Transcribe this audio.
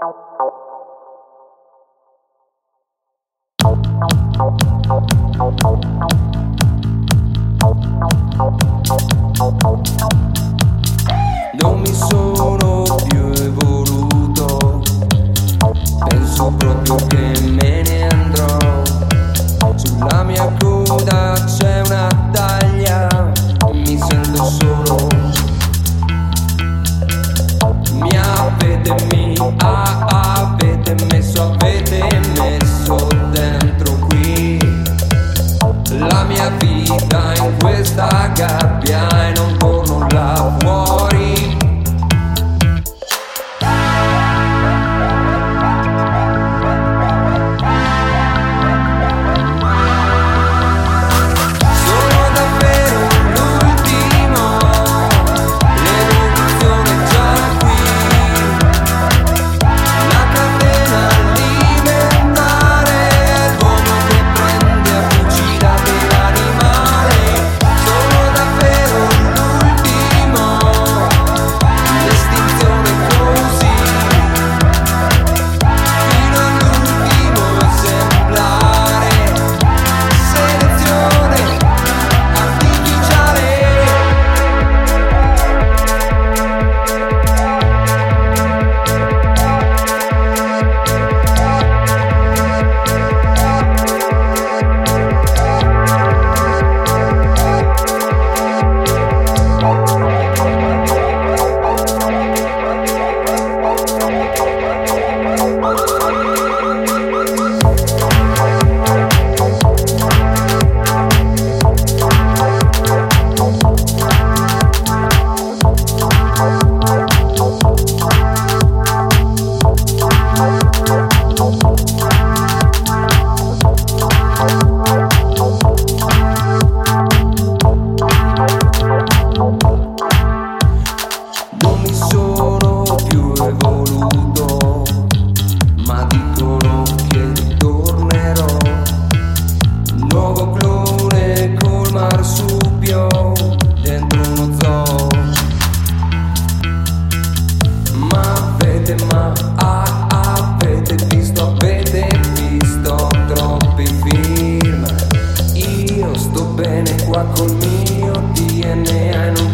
Thank viene qua col mio DNA